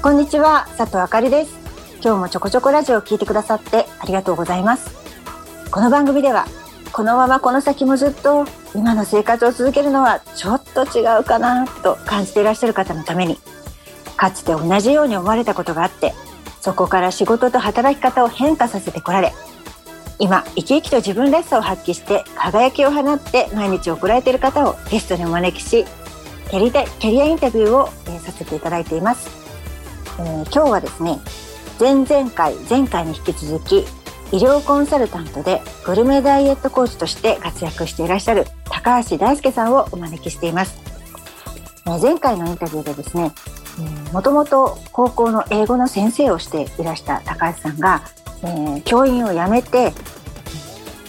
こんにちは佐藤あかりです。今日もちょこちょこラジオを聞いてくださってありがとうございます。この番組ではこのままこの先もずっと今の生活を続けるのはちょっと違うかなと感じていらっしゃる方のためにかつて同じように思われたことがあってそこから仕事と働き方を変化させてこられ今生き生きと自分らしさを発揮して輝きを放って毎日送られている方をゲストにお招きしキャリキャリアインタビューを、え、させていただいています、えー、今日はですね前々回前回に引き続き医療コンサルタントでグルメダイエットコーチとして活躍していらっしゃる高橋大輔さんをお招きしています、えー、前回のインタビューでですねもともと高校の英語の先生をしていらした高橋さんが、えー、教員を辞めて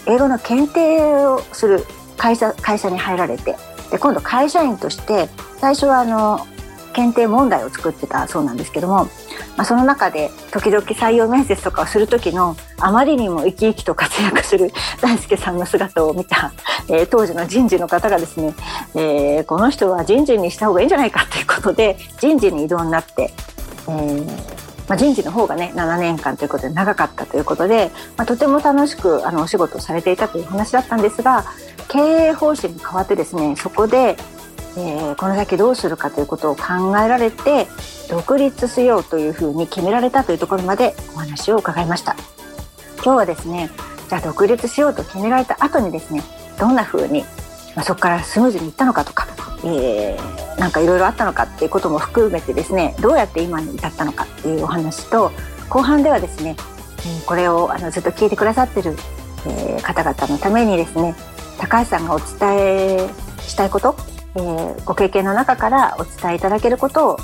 英語の検定をする会社会社に入られてで今度会社員として最初はあの検定問題を作ってたそうなんですけども、まあ、その中で時々採用面接とかをする時のあまりにも生き生きと活躍する 大輔さんの姿を見た、えー、当時の人事の方がですね、えー、この人は人事にした方がいいんじゃないかということで人事に異動になって、えーまあ、人事の方がね7年間ということで長かったということで、まあ、とても楽しくあのお仕事をされていたという話だったんですが経営方針が変わってですねそこでえー、この先どうするかということを考えられて独立しようというふうに決められたというところまでお話を伺いました。今日はですねじゃあ独立しようと決められた後にですねどんなふうに、まあ、そこからスムーズにいったのかとか、えー、なんかいろいろあったのかっていうことも含めてですねどうやって今に至ったのかっていうお話と後半ではですねこれをあのずっと聞いてくださってる、えー、方々のためにですね高橋さんがお伝えしたいことえー、ご経験の中からお伝えいただけることを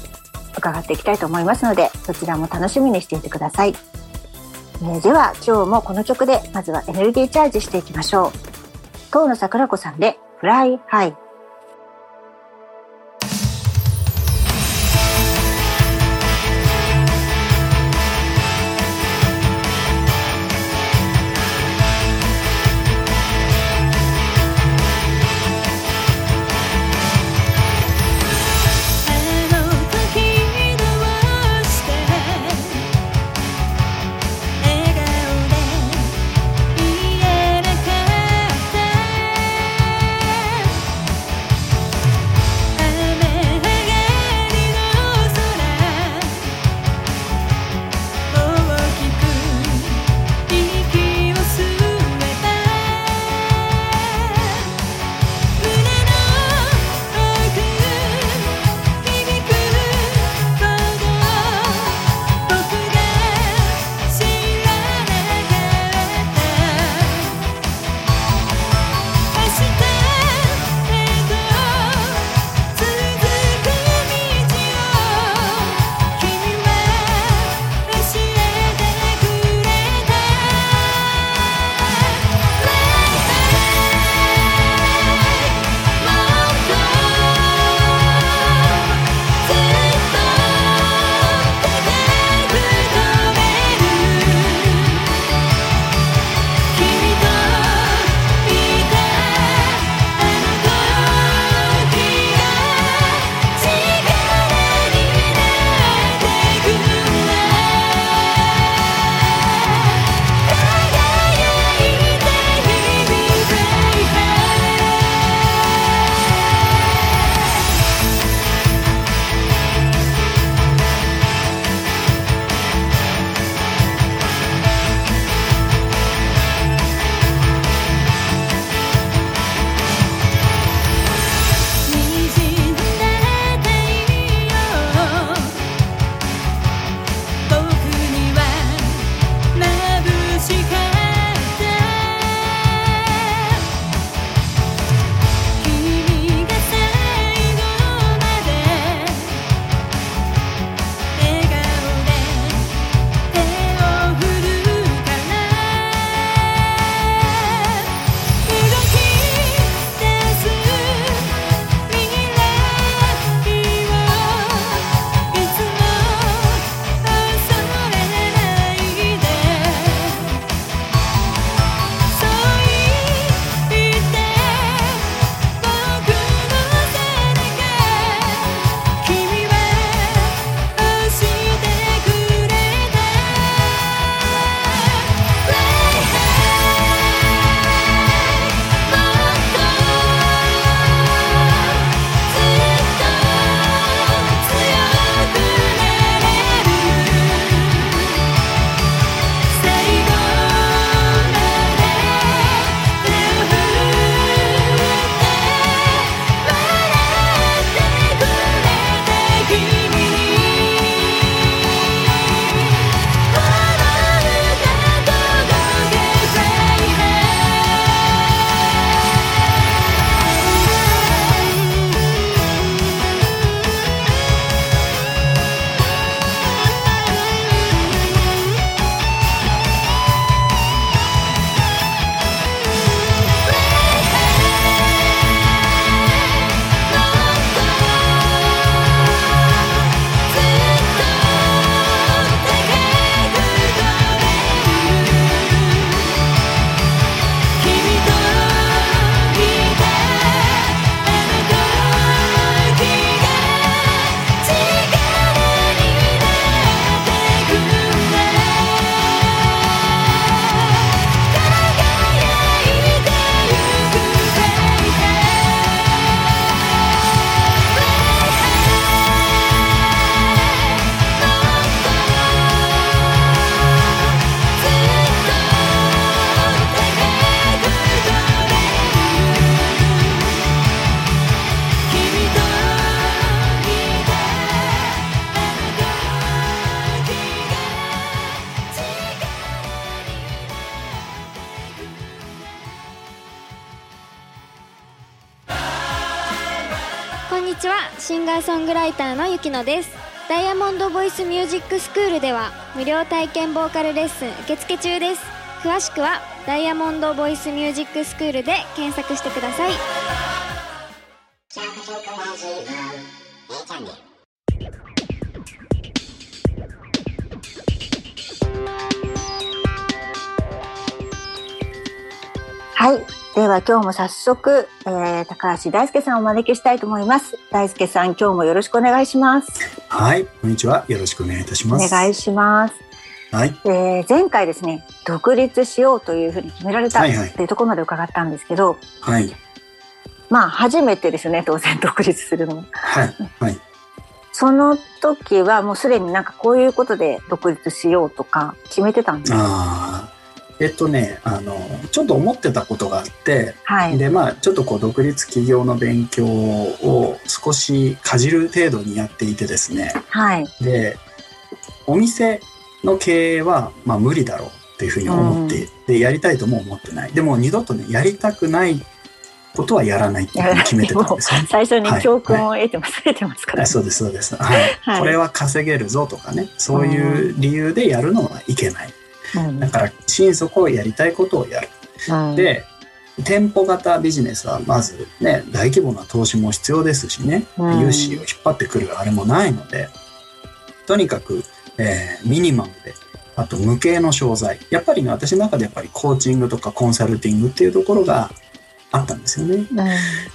伺っていきたいと思いますのでそちらも楽しみにしていてください、えー、では今日もこの曲でまずはエネルギーチャージしていきましょう。遠野桜子さんで「Fly High」です。ダイヤモンドボイスミュージックスクールでは無料体験ボーカルレッスン受付中です。詳しくはダイヤモンドボイスミュージックスクールで検索してくださいはい。では今日も早速、えー、高橋大輔さんをお招きしたいと思います。大輔さん、今日もよろしくお願いします。はい、こんにちは。よろしくお願いいたします。お願いします。はい、えー、前回ですね、独立しようというふうに決められたっていうところまで伺ったんですけど、はい、まあ初めてですよね、当然独立するのも。はい、はい。その時はもうすでになんかこういうことで独立しようとか決めてたんですか？ああ、えっとね、あの、ちょっと思ってたことがあって、はい。で、まあ、ちょっとこう、独立企業の勉強を少しかじる程度にやっていてですね。はい。で、お店の経営は、まあ、無理だろうっていうふうに思って、で、やりたいとも思ってない。でも、二度とね、やりたくないことはやらないっていうふうに決めてたんですよね。最初に教訓を得てます、得てますから、あそうです、そうです。はい。はいこれは稼げるぞとかね、そういう理由でやるのはいけない。うんだから、心底やりたいことをやる。うんで、店舗型ビジネスはまずね、大規模な投資も必要ですしね、うん融資を引っ張ってくるあれもないので、とにかく、えーミニマムで、あと無形の商材。やっぱりね、私の中でやっぱりコーチングとかコンサルティングっていうところがあったんですよね。うん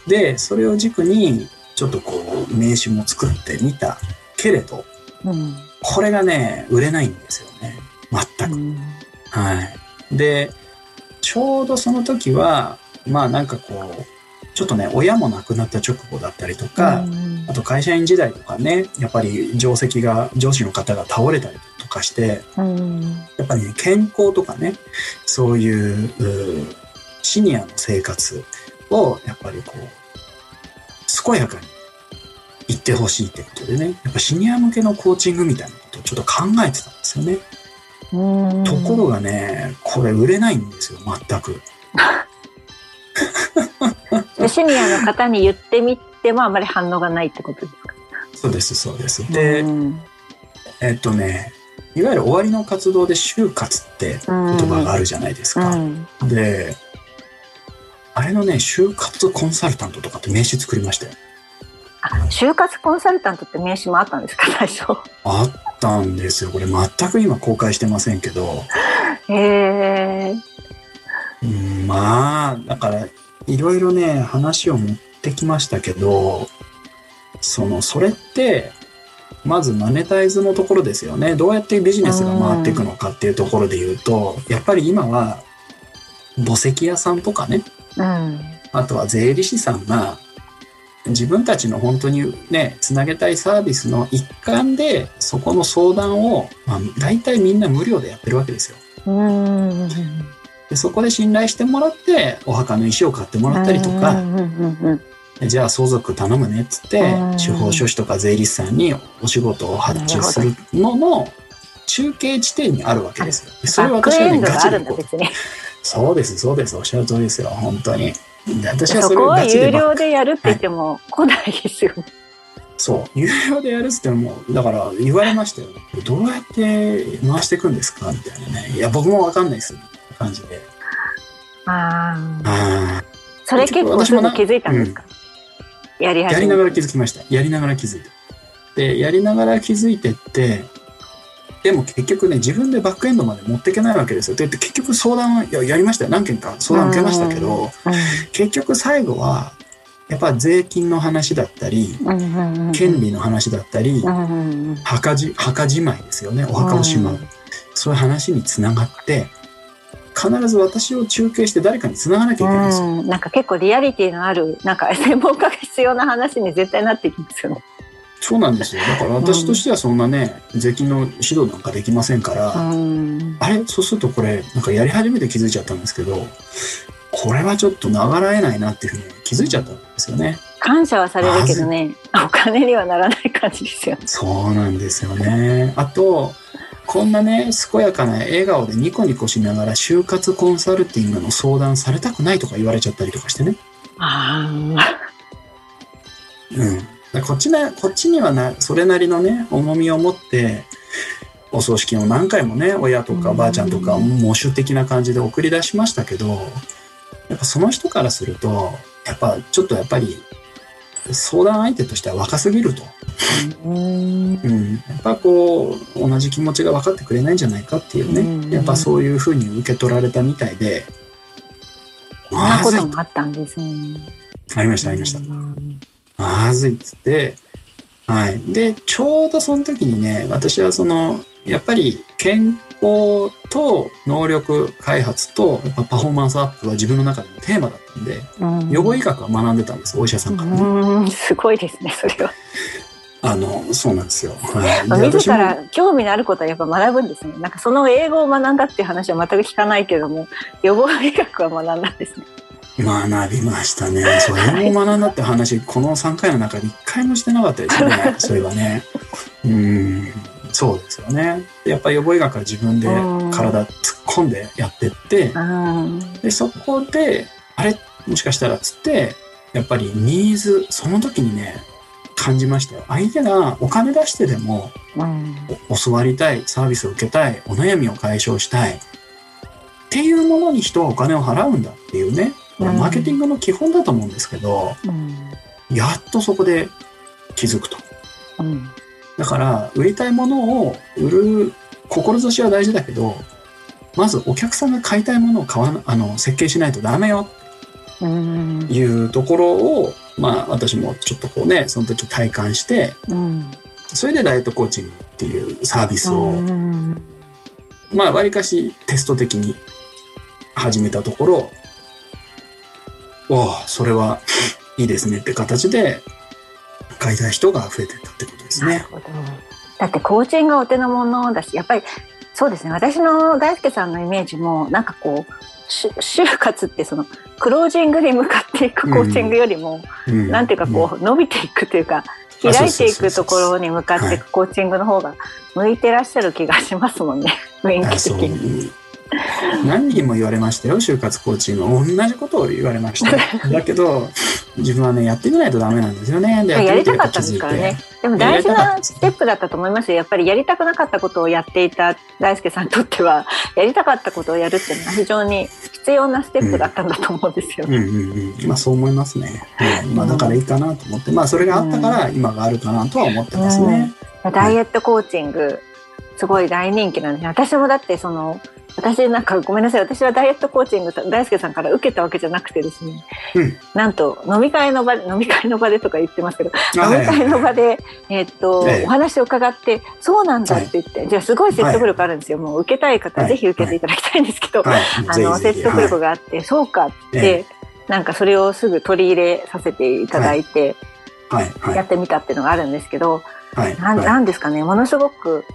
で、それを軸に、ちょっとこう、名刺も作ってみたけれど、うんこれがね、売れないんですよね。全く。うんはい。で、ちょうどその時は、まあなんかこう、ちょっとね、親も亡くなった直後だったりとか、うんあと会社員時代とかね、やっぱり定石が、上司の方が倒れたりとかして、うんやっぱりね、健康とかね、そういう、うーシニアの生活を、やっぱりこう、健やかに行ってほしいってことでね、やっぱシニア向けのコーチングみたいなことをちょっと考えてたんですよね。うんところがね、これ売れないんですよ、全く。でシニアの方に言ってみてもあまり反応がないってことですか？そうです、そうです。で、うんえっとね、いわゆる終わりの活動で就活って言葉があるじゃないですか。うんで、あれのね、就活コンサルタントとかって名刺作りましたよ。あ就活コンサルタントって名刺もあったんですか最初？あったんですよ。これ全く今公開してませんけど。へえうん、まあ、だから、いろいろね、話を持ってきましたけど、その、それって、まずマネタイズのところですよね。どうやってビジネスが回っていくのかっていうところで言うと、やっぱり今は、墓石屋さんとかね、うんあとは税理士さんが、自分たちの本当にね、つなげたいサービスの一環で、そこの相談を、まあ、大体みんな無料でやってるわけですよ。うんでそこで信頼してもらって、お墓の石を買ってもらったりとか、じゃあ相続頼むねっつってうん、司法書士とか税理士さんにお仕事を発注するのの中継地点にあるわけですよ。でそれをバック私はね、ガチでそうです、そうです。おっしゃる通りですよ。本当に。で私はそこは有料でやるって言っても来ないですよねそう、有料でやるっつっても、だから言われましたよ。どうやって回していくんですかみたいなね。いや、僕もわかんないです。感じで。あああそれ結構すぐ気づいたんですか、やりあ、始めやりながら気づきました。やりながら気づいた。で、やりながら気づいてって、でも結局ね、自分でバックエンドまで持っていけないわけですよ。で、結局相談はいややりましたよ。何件か相談受けましたけど、結局最後は、やっぱ税金の話だったり、権利の話だったり墓じ墓じまいですよね。お墓をしまう、うん。そういう話につながって必ず私を中継して誰かにつながなきゃいけないんですよ、うん、なんか結構リアリティのあるなんか専門家が必要な話に絶対なっていきますよね。そうなんですよ。だから私としてはそんなね税金の指導なんかできませんから、うん。あれ？そうするとこれなんかやり始めて気づいちゃったんですけどこれはちょっとながらえないなっていうふうに気づいちゃったんですよね。感謝はされるけどねお金にはならない感じですよ。ね。そうなんですよね。あとこんなね健やかな笑顔でニコニコしながら就活コンサルティングの相談されたくないとか言われちゃったりとかしてね。あうん。こっちな、こっちにはな、それなりのね、重みを持って、お葬式を何回もね、親とかうんばあちゃんとか、喪主的な感じで送り出しましたけど、やっぱその人からすると、やっぱちょっとやっぱり、相談相手としては若すぎると。うんうん。やっぱこう、同じ気持ちが分かってくれないんじゃないかっていうね、うんやっぱそういうふうに受け取られたみたいで、そんなこともあったんですね。ありました、ありました。うんまずいっつって、はい。で、ちょうどその時にね、私はその、やっぱり健康と能力開発とパフォーマンスアップは自分の中でのテーマだったんで、うん予防医学は学んでたんです、お医者さんからね。うんすごいですね、それは。あの、そうなんですよ。はい。で自ら興味のあることはやっぱ学ぶんですね。なんかその英語を学んだっていう話は全く聞かないけども、予防医学は学んだんですね。学びましたね。それも学んだって話、この3回の中で1回もしてなかったですね。それはね。うん。そうですよね。でやっぱり予防医学は自分で体突っ込んでやってって、うん。で、そこで、あれ？もしかしたらっつって、やっぱりニーズ、その時にね、感じましたよ。相手がお金出してでも、うん。お教わりたい、サービスを受けたい、お悩みを解消したい。っていうものに人はお金を払うんだっていうね。これうんマーケティングの基本だと思うんですけど、うん。やっとそこで気づくと。うん。だから、売りたいものを売る志は大事だけど、まずお客さんが買いたいものを買わなあの設計しないとダメようん。いうところを、まあ私もちょっとこうね、その時体感して、うん。それでダイエットコーチングっていうサービスを、うん。まあ割かしテスト的に始めたところ、おお、それはいいですねって形で買いたい人が増えてったってことですね。だってコーチングはお手の物だし、やっぱりそうですね。私の大輔さんのイメージもなんかこうし就活ってそのクロージングに向かっていくコーチングよりも、うんなんていうかこう伸びていくというかうん開いていくところに向かっていくコーチングの方が向いてらっしゃる気がしますもんね。雰囲あそう気的に。何人も言われましたよ就活コーチング同じことを言われました。だけど自分はねやってみないとダメなんですよね。でやりたかったですからね。で。も大事なステップだったと思いますよ。やっぱりやりたくなかったことをやっていた大輔さんにとっては、やりたかったことをやるっていうのは非常に必要なステップだったんだと思うんですよ。うんうんうん。まあそう思いますね、はい。まあ、だからいいかなと思って。まあそれがあったから今があるかなとは思ってますね、ダイエットコーチング、すごい大人気なんですね。私もだってその、私なんかごめんなさい。私はダイエットコーチング大輔さんから受けたわけじゃなくてですね。うん。なんと飲み会の場で、飲み会の場でとか言ってますけど、あ飲み会の場で、えーっと、ええ。お話を伺って、そうなんだって言って、じゃあすごい説得力あるんですよ。もう受けたい方ははい。ぜひ受けていただきたいんですけど、はい。あの、説得力があって、そうかって、えなんかそれをすぐ取り入れさせていただいて、はい。はい。やってみたっていうのがあるんですけど、はい。なんですかね、ものすごく、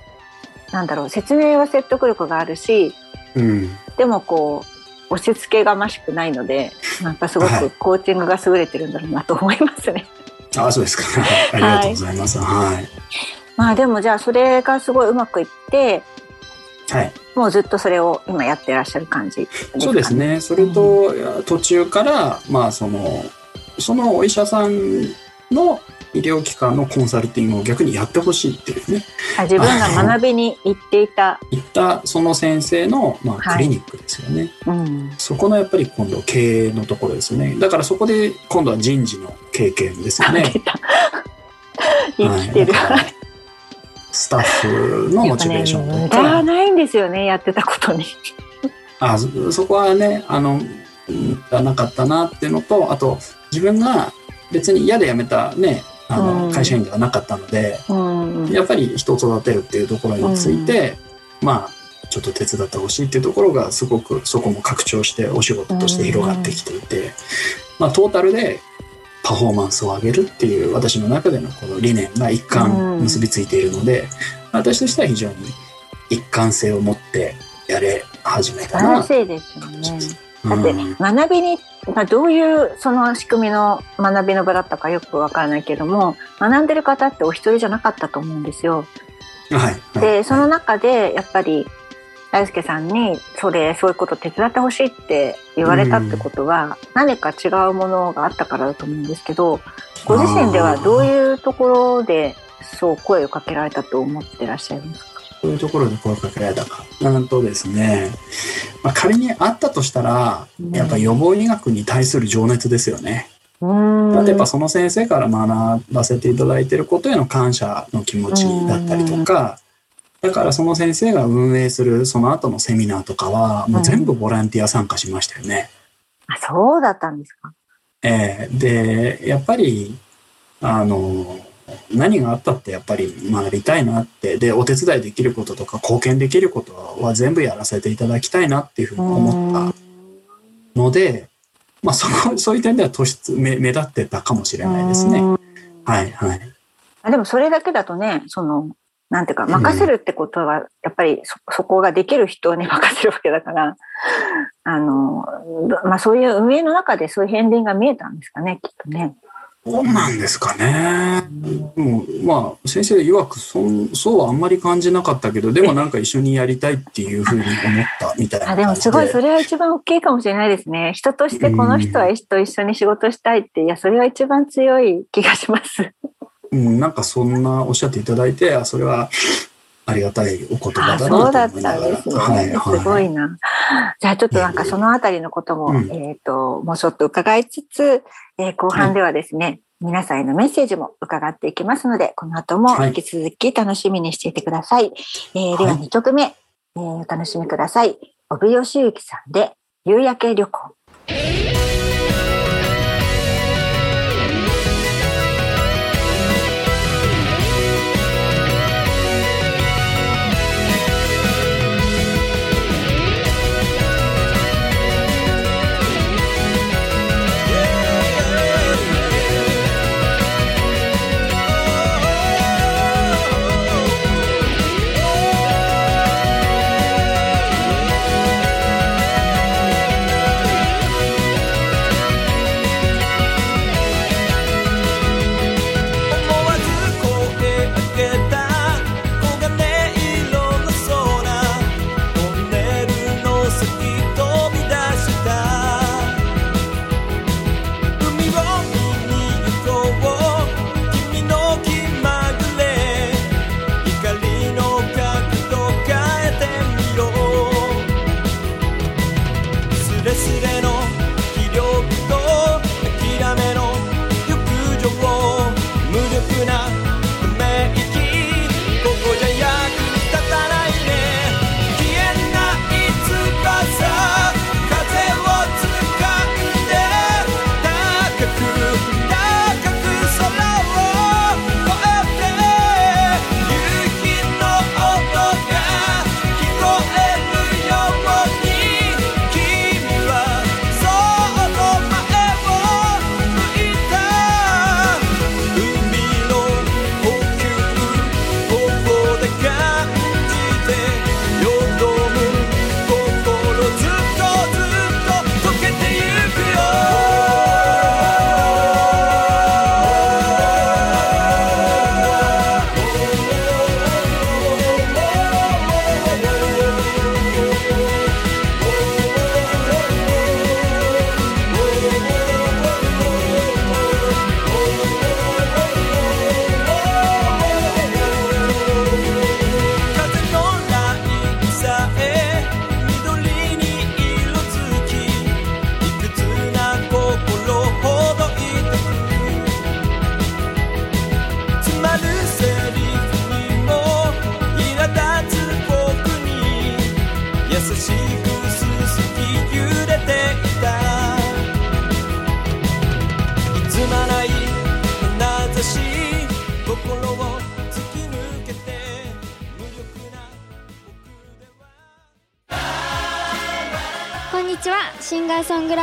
なんだろう、説明は説得力があるし、うんでもこう、押し付けがましくないので、なんかすごはいくコーチングが優れてるんだろうなと思いますね。あそうですか ありがとうございますはいまあでもじゃあそれがすごいうまくいって、はいもうずっとそれを今やってらっしゃる感じ。そうです。ね。それと、途中から、まあ、その、そのお医者さんの医療機関のコンサルティングを逆にやってほしいっていうね、あ自分が学びに行っていた。言ったその先生の、まあ、はいクリニックですよね。うん。そこのやっぱり今度経営のところですよね。だからそこで今度は人事の経験ですよね。生きてる。はいスタッフのモチベーションとね無駄はないんですよね、やってたことに。あそそこはね、あの、うんがなかったなっていうのと、あと自分が別に嫌で辞めたね、あの、うん会社員ではなかったので、うん。やっぱり人を育てるっていうところについて、まあ、ちょっと手伝ってほしいっていうところがすごくそこも拡張してお仕事として広がってきていて、まあトータルでパフォーマンスを上げるっていう私の中でのこの理念が一貫結びついているので、私としては非常に一貫性を持ってやれ始めたな素晴ら。しいですよね。だってうん学びに、まあ、どういうその仕組みの学びの場だったかよくわからないけども学んでる方ってお一人じゃなかったと思うんですよ。はい。はいでその中でやっぱり大輔さんにそれそういうこと手伝ってほしいって言われたってことは、何か違うものがあったからだと思うんですけどご自身ではどういうところでそう声をかけられたと思ってらっしゃいますか？そういうところで声かけられたか。なんとですね、まあ、仮にあったとしたら、やっぱ予防医学に対する情熱ですよね。うんだってやっぱその先生から学ばせていただいていることへの感謝の気持ちだったりとか、だからその先生が運営するその後のセミナーとかは、もう全部ボランティア参加しましたよね。あそうだったんですか？ええで、やっぱり、あの、何があったってやっぱり学びたいなって、で、お手伝いできることとか貢献できることは全部やらせていただきたいなっていうふうに思ったので、まあそこ、そういう点では突出、目目立ってたかもしれないですね。うんはい、はい。あでもそれだけだとね、その、なんていうか、任せるってことは、やっぱりそ、そこができる人に 任せるわけだから、あの、どまあそういう運営の中でそういう片鱗が見えたんですかね、きっとね。そうなんですかね。もうまあ、先生曰くそん、そうはあんまり感じなかったけど、でもなんか一緒にやりたいっていうふうに思ったみたいなあでもすごい、それは一番大きいかもしれないですね。人としてこの人はと一緒に仕事したいって、いや、それは一番強い気がします。うん、なんかそんなおっしゃっていただいて、あそれはありがたいお言葉あだそうだっなと思いながら。たんですね。はい、はい。すごいな。じゃあちょっとなんかそのあたりのことも、うんえっ、と、もうちょっと伺いつつ、えー後半ではですね、皆さんへのメッセージも伺っていきますので、この後もはい引き続き楽しみにしていてください。えーでははい2曲目、えーお楽しみください。帯吉行さんで、夕焼け旅行。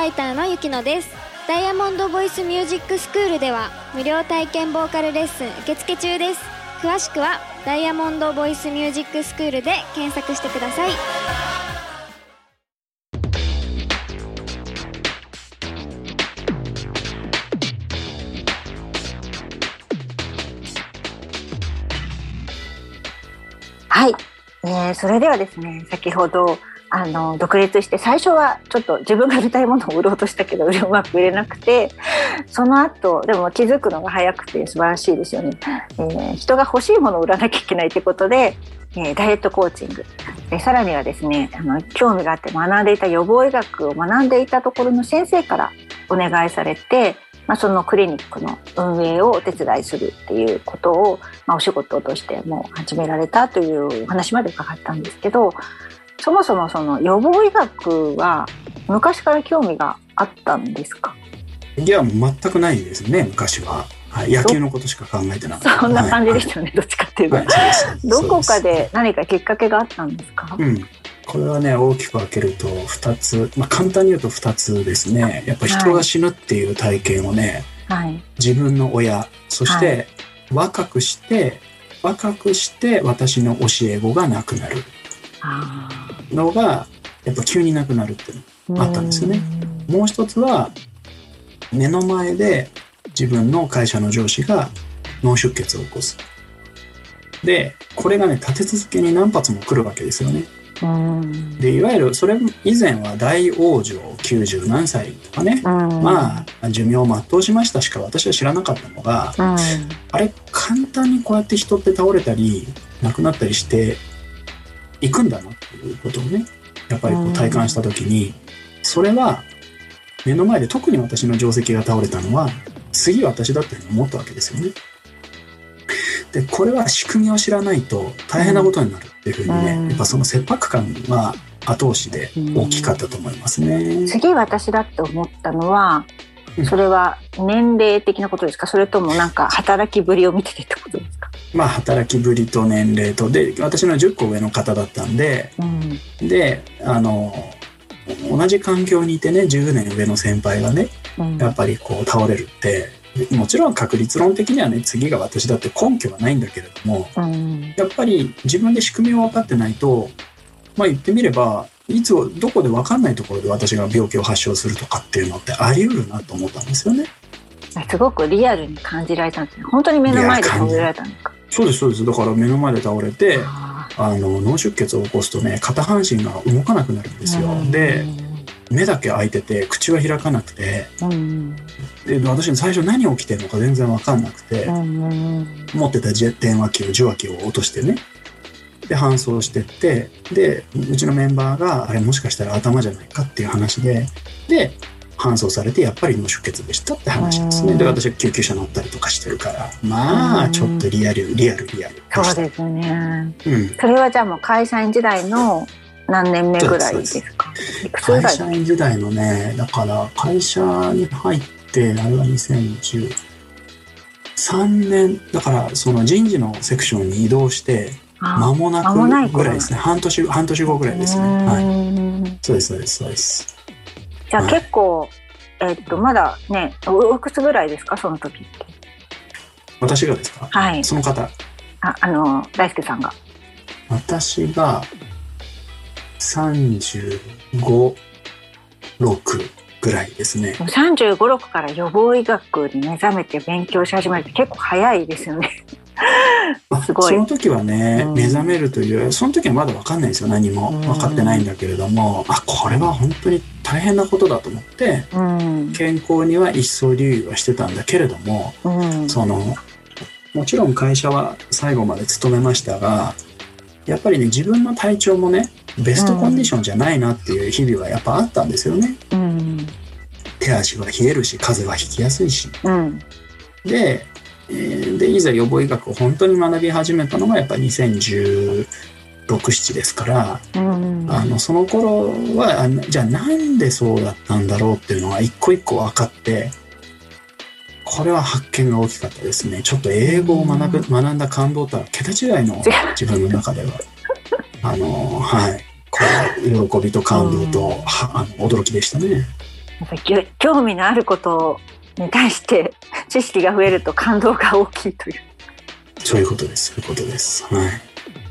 イターのゆきのです。ダイヤモンドボイスミュージックスクールでは無料体験ボーカルレッスン受付中です。詳しくはダイヤモンドボイスミュージックスクールで検索してください。はい。えーそれではですね、先ほど、あの独立して最初はちょっと自分が売りたいものを売ろうとしたけどうまく売れなくてその後でも気づくのが早くて素晴らしいですよね、えー人が欲しいものを売らなきゃいけないということで、えーダイエットコーチング。でさらにはですねあの興味があって学んでいた予防医学を学んでいたところの先生からお願いされて、まあ、そのクリニックの運営をお手伝いするっていうことを、まあ、お仕事としてもう始められたというお話まで伺ったんですけどそもそもその予防医学は昔から興味があったんですか？いや、全くないですね、昔は。はい、野球のことしか考えてなかった。そんな感じでしはいたよね、どっちかっていうと。はい、どこかで何かきっかけがあったんですか、うん。これはね、大きく分けると2つ、まあ、簡単に言うと2つですね。やっぱ人が死ぬっていう体験をね、はい。自分の親、そしはて若くして、若くして私の教え子が亡くなるあのが、やっぱ急に亡くなるっていうーあったんですよね。もう一つは、目の前で自分の会社の上司が脳出血を起こす。で、これがね、立て続けに何発も来るわけですよね。うん。で、いわゆる、それ以前は大往生90何歳とかね、うん。まあ、寿命を全うしましたしか私は知らなかったのが、うん。あれ、簡単にこうやって人って倒れたり、亡くなったりしていくんだなっていうことをね、やっぱりこう体感したときに、それは目の前で特に私の定石が倒れたのは、次私だって思ったわけですよね。で、これは仕組みを知らないと大変なことになるっていうふうにね、うん。やっぱその切迫感は後押しで大きかったと思いますね。次私だって思ったのはうん、それは年齢的なことですか？それともなんか働きぶりを見ててってことですか？まあ、働きぶりと年齢と、で、私の10個上の方だったんで、うん。であの同じ環境にいてね10年上の先輩がねうん。やっぱりこう倒れるってもちろん確率論的にはね次が私だって根拠はないんだけれどもうん。やっぱり自分で仕組みを分かってないとまあ言ってみればいつどこで分かんないところで私が病気を発症するとかっていうのってあり得るなと思ったんですよね。すごくリアルに感じられたんですね。本当に目の前で感じられたんですか？そうですそうですだから目の前で倒れてああの脳出血を起こすとね片半身が動かなくなるんですよ。ーで目だけ開いてて口は開かなくてうん。で私最初何起きてるのか全然分かんなくて、うん。持ってたじ電話機を受話器を落としてねで搬送してってでうちのメンバーがあれもしかしたら頭じゃないかっていう話でで搬送されてやっぱり脳出血でしたって話ですうん。ねで私は救急車乗ったりとかしてるから。まうん。あちょっとリアルリアルリアル。そうですね。うん。それはじゃあもう会社員時代の何年目ぐらいですか？会社員時代のねだから会社に入ってあれは2013年。だからその人事のセクションに移動して間あもなくぐらいですね。半年半年後ぐらいですね。はい。い。そうですそうですそうですじゃあ結構、えっと、まだね、おいくつぐらいですか、その時って。私がですか？はい。その方あ、あの、大輔さんが。私が35、6ぐらいですね。35、6から予防医学に目覚めて勉強し始めるって結構早いですよね。あ すごいその時はね、うん目覚めるという、その時はまだ分かんないですよ、何も。うん分かってないんだけれども、あ、これは本当に大変なことだと思って、うん。健康には一層留意はしてたんだけれども、うん。その、もちろん会社は最後まで勤めましたが、やっぱりね、自分の体調もね、ベストコンディションじゃないなっていう日々はやっぱあったんですよね。うん。手足は冷えるし、風邪はひきやすいし。うん。で、えーで、いざ予防医学を本当に学び始めたのがやっぱり2016、7ですから、うん。あの、その頃は、あのじゃあなんでそうだったんだろうっていうのが一個一個分かって、これは発見が大きかったですね。ちょっと英語を学ぶ、学んだ感動とは桁違いの自分の中では。あの、はい。こう、喜びと感動と、はあの驚きでしたね。やっぱり興味のあることに対して 知識が増えると感動が大きいという。そういうことです。そういうことです。はい。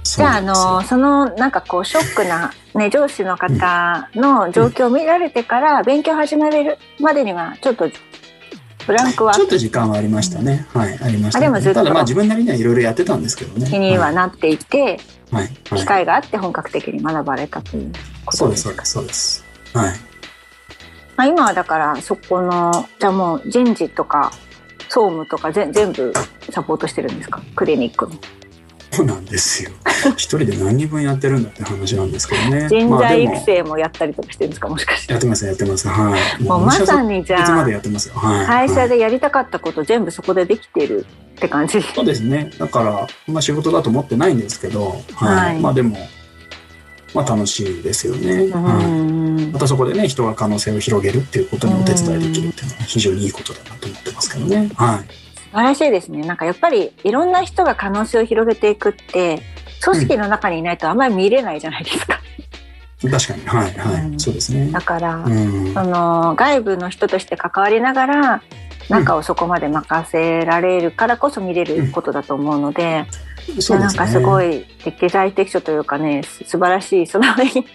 じゃあ、あの、その、なんかこう、ショックな、ね、上司の方の状況を見られてから、勉強始めるまでには、ちょっと、ブランクはちょっと時間はありましたね。はい、ありました、あでもずっとただまあ自分なりにはいろいろやってたんですけどね。気にはなっていて。機はい会があって本格的に学ばれたというこそうで、とですすか？そうです、そうです。はい。まあ、今はだからそこのじゃあもう人事とか総務とかぜ全部サポートしてるんですか？クリニックのそうなんですよ。一人で何人分やってるんだって話なんですけどね。人材育成もやったりとかしてるんですか？もしかしてやってます、やってます。はい。もうまさにじゃあいつまでやってますよ。はい。会社はいでやりたかったこと全部そこでできてるって感じそうですね。だから、まあ仕事だと思ってないんですけど、はい。はいまあでも、まあ楽しいですよね。うはい。んまたそこでね、人が可能性を広げるっていうことにお手伝いできるっていうのは非常にいいことだなと思ってますけどね。はい。素晴らしいですねなんかやっぱりいろんな人が可能性を広げていくって組織の中にいないとあんまり見れないじゃないですか、確かに。はい、はい。うんそうですねだ。から、うん。その外部の人として関わりながら中をそこまで任せられるからこそ見れることだと思うので、ですね。なんかすごい適材適所というかねす素晴らしいその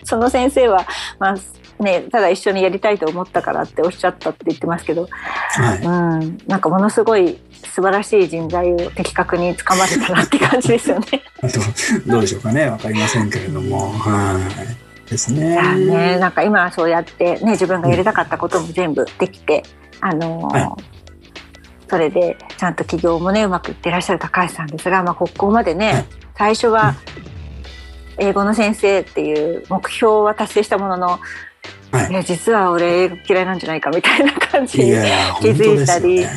その先生は、まあね、ただ一緒にやりたいと思ったからっておっしゃったって言ってますけど、はい。うん、なんかものすごい素晴らしい人材を的確につかまれたなって感じですよね。あと、どうでしょうかね。わかりませんけれども。はい。ですね。ね、なんか今はそうやって、ね、自分がやりたかったことも全部できて、あのーはそれでちゃんと起業もねうまくいってらっしゃる高橋さんですが、まあ、ここまでね、はい。最初は英語の先生っていう目標は達成したものの、はい。いや実は俺英語嫌いなんじゃないかみたいな感じに気づいたりね。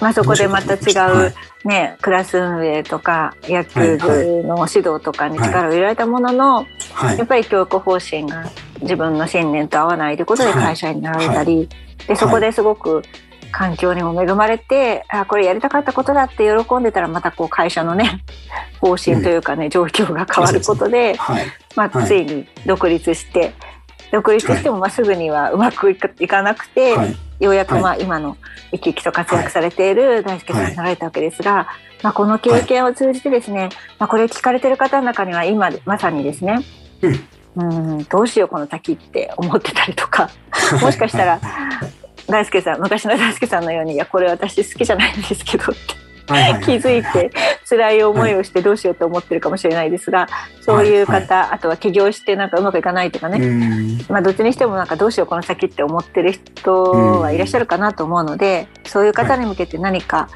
まあ、そこでまた違はう、ね、クラス運営とか野球部の指導とかに力を入れられたものの、はい。やっ。ぱり教育方針が自分の信念と合わないということではい。会社員になられたり、でそこですごく環境にも恵まれて、あこれやりたかったことだって喜んでたらまたこう会社のね 方針というかね、状況が変わることで、はい。まあ、はい。ついに独立して独立してもまあすぐにはうまくいかなくて、はい。ようやくまあ今の生き生きと活躍されている大輔さんになられたわけですが、まあ、この経験を通じてですね、まあ、これ聞かれてる方の中には今まさにですね、うん、どうしようこの先って思ってたりとか もしかしたら大輔さん昔の大輔さんのように「いやこれ私好きじゃないんですけど」ってはいはい 気づいて辛い思いをしてどうしようと思ってるかもしれないですがそういう方、あとは起業してなんかうまくいかないとかね、うん。まあ、どっちにしてもなんかどうしようこの先って思ってる人はいらっしゃるかなと思うので、そういう方に向けて何か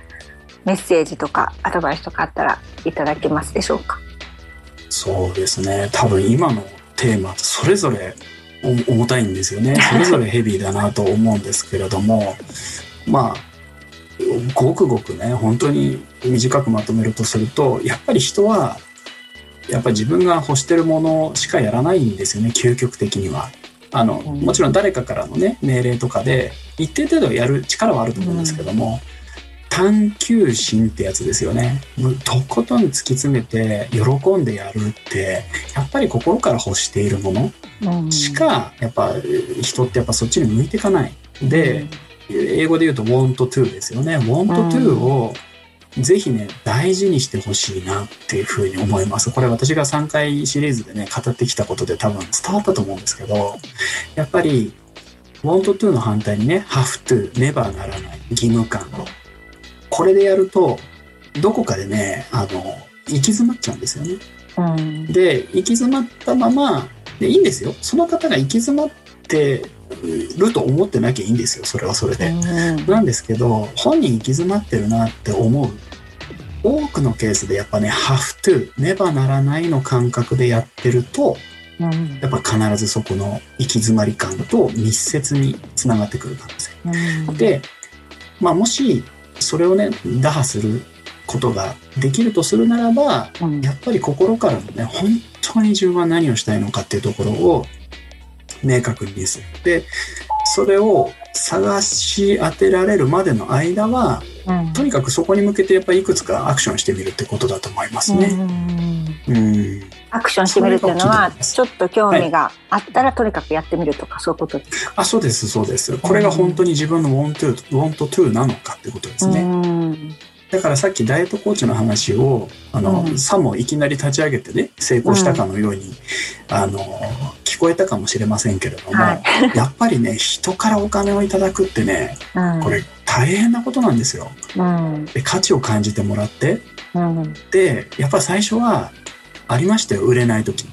メッセージとかアドバイスとかあったらいただけますでしょうか？そうですね。多分今のテーマ、それぞれお重たいんですよね。それぞれヘビーだなと思うんですけれども、まあ、ごくごくね、本当に短くまとめるとすると、やっぱり人は、やっぱり自分が欲してるものしかやらないんですよね、究極的には。あの、うんもちろん誰かからのね、命令とかで、一定程度やる力はあると思うんですけども、探求心ってやつですよね。とことん突き詰めて喜んでやるって、やっぱり心から欲しているものうんしか、やっぱ人ってやっぱそっちに向いていかない。で、英語で言うと want to ですよね。want to をぜひね、大事にしてほしいなっていうふうに思います。これ私が3回シリーズでね、語ってきたことで多分伝わったと思うんですけど、やっぱり want to の反対にね、have to、ねばならない、義務感。これでやると、どこかでね、あの、行き詰まっちゃうんですよね。うんで、行き詰まったまま、で、いいんですよ。その方が行き詰まってると思ってなきゃいいんですよ。それはそれで。なんですけど、本人行き詰まってるなって思う。多くのケースでやっぱね、have to、ねばならないの感覚でやってると、うんやっぱ必ずそこの行き詰まり感と密接につながってくる可能性。うんで、まあもし、それをね、打破することができるとするならば、うんやっぱり心からのね、本当に自分は何をしたいのかっていうところを明確にする。で、それを探し当てられるまでの間は、うんとにかくそこに向けてやっぱりいくつかアクションしてみるってことだと思いますうね。んうん。アクションしてみるっていうのはちょっと興味があったらとにかくやってみるとかそういうことですか？あ、そうです、そうです。これが本当に自分の want to, want to なのかってことですね。うん。だからさっきダイエットコーチの話を、あの、うん。さもいきなり立ち上げてね、成功したかのように、あの、聞こえたかもしれませんけれども、はい。やっぱりね、人からお金をいただくってね、うん。これ大変なことなんですよ。うん。で価値を感じてもらって、うん。で、やっぱ最初はありましたよ、売れない時。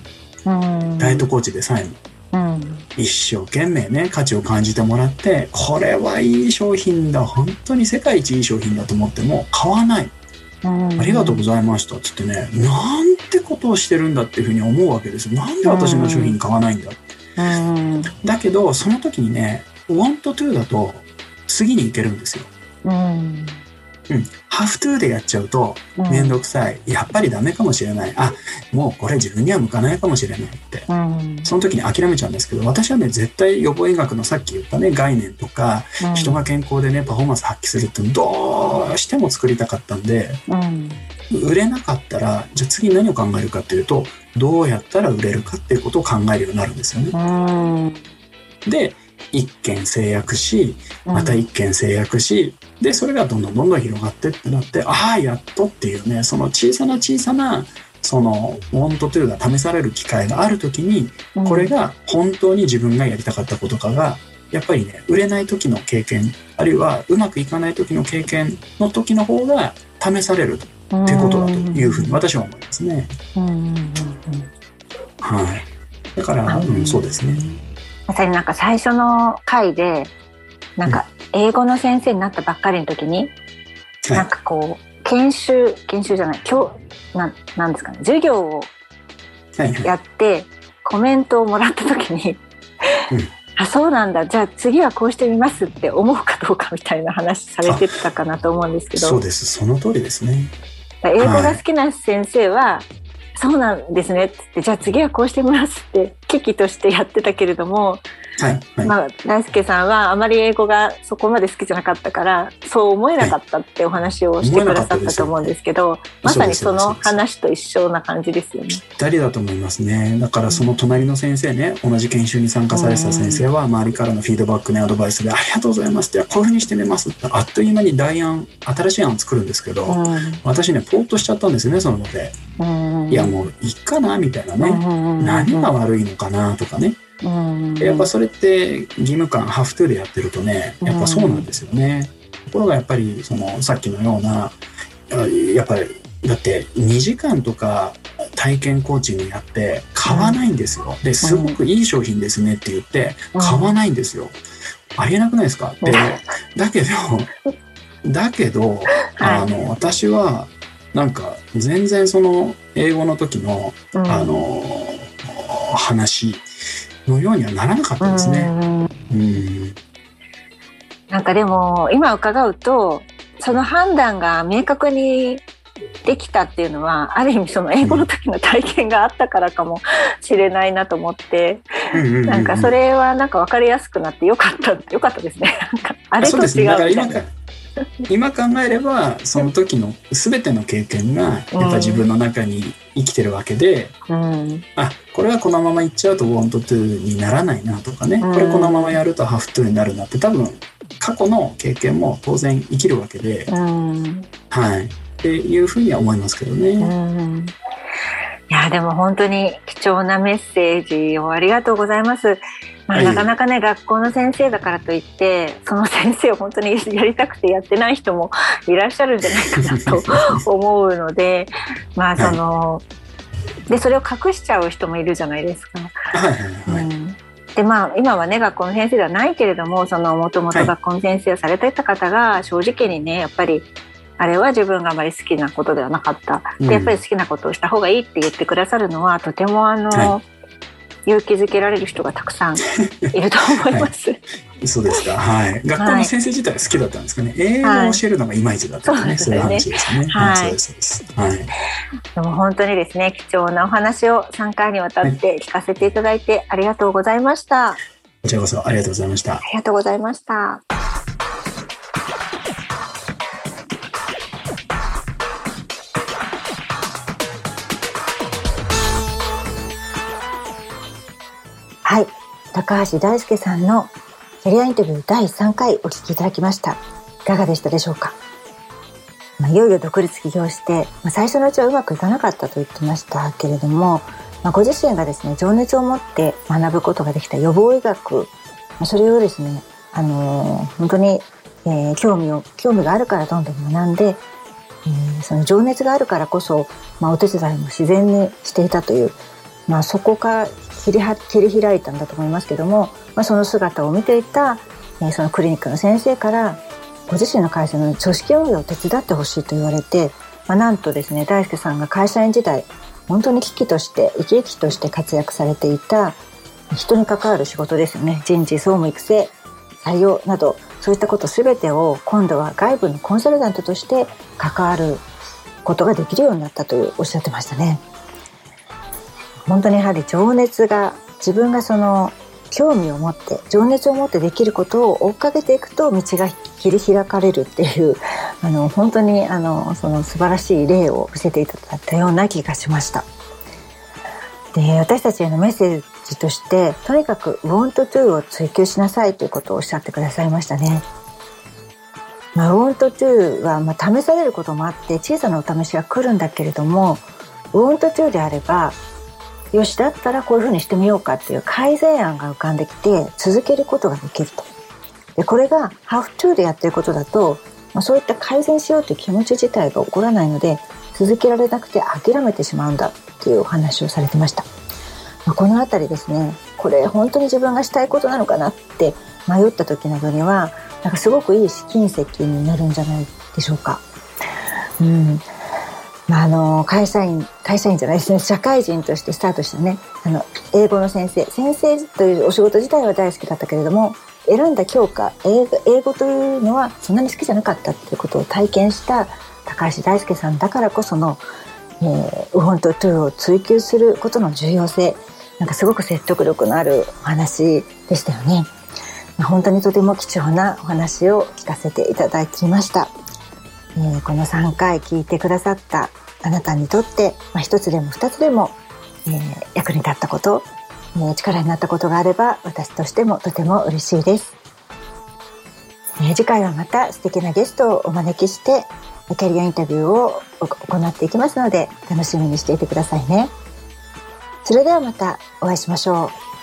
うんダイエットコーチでさえも。うん一生懸命ね、価値を感じてもらって、これはいい商品だ、本当に世界一いい商品だと思っても買わない。うんありがとうございましたっつってね、なんてことをしてるんだっていうふうに思うわけですよ。なんで私の商品買わないんだ。うんだけど、その時にね、want to だと次に行けるんですよ。うんうん。have to でやっちゃうとうんめんどくさい。やっぱりダメかもしれない。あ、もうこれ自分には向かないかもしれないって。うんその時に諦めちゃうんですけど、私はね、絶対予防医学のさっき言ったね、概念とか、人が健康でね、パフォーマンス発揮するってどうしても作りたかったんで、うん売れなかったら、じゃあ次何を考えるかっていうと、どうやったら売れるかっていうことを考えるようになるんですよね。うんで、一件制約し、また一件制約し、で、それがどんどんどんどん広がってってなって、ああ、やっとっていうね、その小さな小さな、その、ウォントというのが試される機会があるときに、これが本当に自分がやりたかったことかが、やっぱりね、売れない時の経験、あるいはうまくいかない時の経験の時の方が試されるってことだというふうに私は思いますね。はい。だから、うんうん、そうですね。まさになんか最初の回でなんか英語の先生になったばっかりの時に、はいなんかこう研修研修じゃない教なんなんですかね授業をはいはい。やってコメントをもらった時に、うん あそうなんだじゃあ次はこうしてみますって思うかどうかみたいな話されてたかなと思うんですけどそうです。その通りですね。英語が好きな先生は、そうなんですねって言ってじゃあ次はこうしてみますって危機としてやってたけれども、はい。はい。まあ、大輔さんはあまり英語がそこまで好きじゃなかったからそう思えなかったってお話をしてくださったと思うんですけど、まさにその話と一緒な感じですよね。ぴったりだと思いますね。だからその隣の先生ね、同じ研修に参加されてた先生は、周りからのフィードバックね、アドバイスで、ありがとうございますって、こういうふうにしてみますって、あっという間に代案、新しい案を作るんですけど、私ね、ポーっとしちゃったんですよね、その場で。うんいや、もういいかな、みたいなね。何が悪いのかな、とかね。でやっぱそれって義務感、ハフトゥーでやってるとね、やっぱそうなんですよね。ところがやっぱり、その、さっきのような、あやっぱり、だって2時間とか体験コーチングやって買わないんですよ。で、すごくいい商品ですねって言って買わないんですよ。ありえなくないですか？で、だけど、だけど、あの、私は、なんか、全然その、英語の時の、あの、話のようにはならなかったですね。うん。なんかでも、今伺うと、その判断が明確にできたっていうのは、ある意味その英語の時の体験があったからかもしれないなと思って、なんかそれはなんか分かりやすくなってよかった、よかったですね。あれと違うみたいな。今考えればその時の全ての経験がやっぱ自分の中に生きてるわけで、うん、あこれはこのままいっちゃうと want to にならないなとかね、うん、これこのままやると have to になるなって多分過去の経験も当然生きるわけで、うん、はい。っていうふうには思いますけどね。うんいやでも本当に貴重なメッセージをありがとうございます。まあ、なかなかね、学校の先生だからといってその先生を本当にやりたくてやってない人もいらっしゃるんじゃないかなと 思うのでまあその、はい、でそれを隠しちゃう人もいるじゃないですか。うん。でまあ、今はね学校の先生ではないけれどもそのもともと学校の先生をされてた方が正直にねやっぱりあれは自分があまり好きなことではなかった。で、やっぱり好きなことをした方がいいって言ってくださるのは、とてもあの、はい、勇気づけられる人がたくさんいると思います。はい、そうですか。はい。学校の先生自体は好きだったんですかね。英語を教えるのがいまいちだったんですね。そういう話ですね。はい。そうです、そうです。はい。でも本当にですね、貴重なお話を3回にわたって聞かせていただいてありがとうございました。こちらこそありがとうございました。ありがとうございました。はい。高橋大輔さんのキャリアインタビュー第3回お聞きいただきました。いかがでしたでしょうか？まあ、いよいよ独立起業して、まあ、最初のうちはうまくいかなかったと言ってましたけれども、まあ、ご自身がですね情熱を持って学ぶことができた予防医学、まあ、それをですね、あのー、本当に、えー、興味を興味があるからどんどん学んで、えー、その情熱があるからこそ、まあ、お手伝いも自然にしていたという、まあ、そこから切りは切り開いたんだと思いますけども、まあ、その姿を見ていた、えー、そのクリニックの先生からご自身の会社の組織運営を手伝ってほしいと言われて、まあ、なんとですね大輔さんが会社員時代本当に危機として生き生きとして活躍されていた人に関わる仕事ですよね人事総務育成採用などそういったこと全てを今度は外部のコンサルタントとして関わることができるようになったとおっしゃってましたね。本当にやはり情熱が自分がその興味を持って情熱を持ってできることを追っかけていくと道が切り開かれるっていう あの本当にあのその素晴らしい例を見せていただいたような気がしました。で私たちへのメッセージとしてとにかく「want to」を追求しなさいということをおっしゃってくださいましたね。まあ、want to はまあ試されることもあって小さなお試しは来るんだけれども want to であればよしだったらこういうふうにしてみようかっていう改善案が浮かんできて続けることができると。でこれが have to でやってることだと、まあ、そういった改善しようという気持ち自体が起こらないので続けられなくて諦めてしまうんだっていうお話をされてました。まあ、この辺りですねこれ本当に自分がしたいことなのかなって迷った時などにはなんかすごくいい試金石になるんじゃないでしょうか。うんまあ、あの会社員会社員じゃないですね社会人としてスタートしたねあの英語の先生先生というお仕事自体は大好きだったけれども選んだ教科英語英語というのはそんなに好きじゃなかったっていうことを体験した高橋大輔さんだからこその、えー、ウォントトゥーを追求することの重要性なんかすごく説得力のあるお話でしたよね。本当にとても貴重なお話を聞かせていただきました。えー、この3回聞いてくださったあなたにとって、まあ、1つでも2つでも、えー、役に立ったこと、えー、力になったことがあれば私としてもとても嬉しいです。えー、次回はまた素敵なゲストをお招きしてキャリアインタビューを行っていきますので楽しみにしていてくださいね。それではまたお会いしましょう。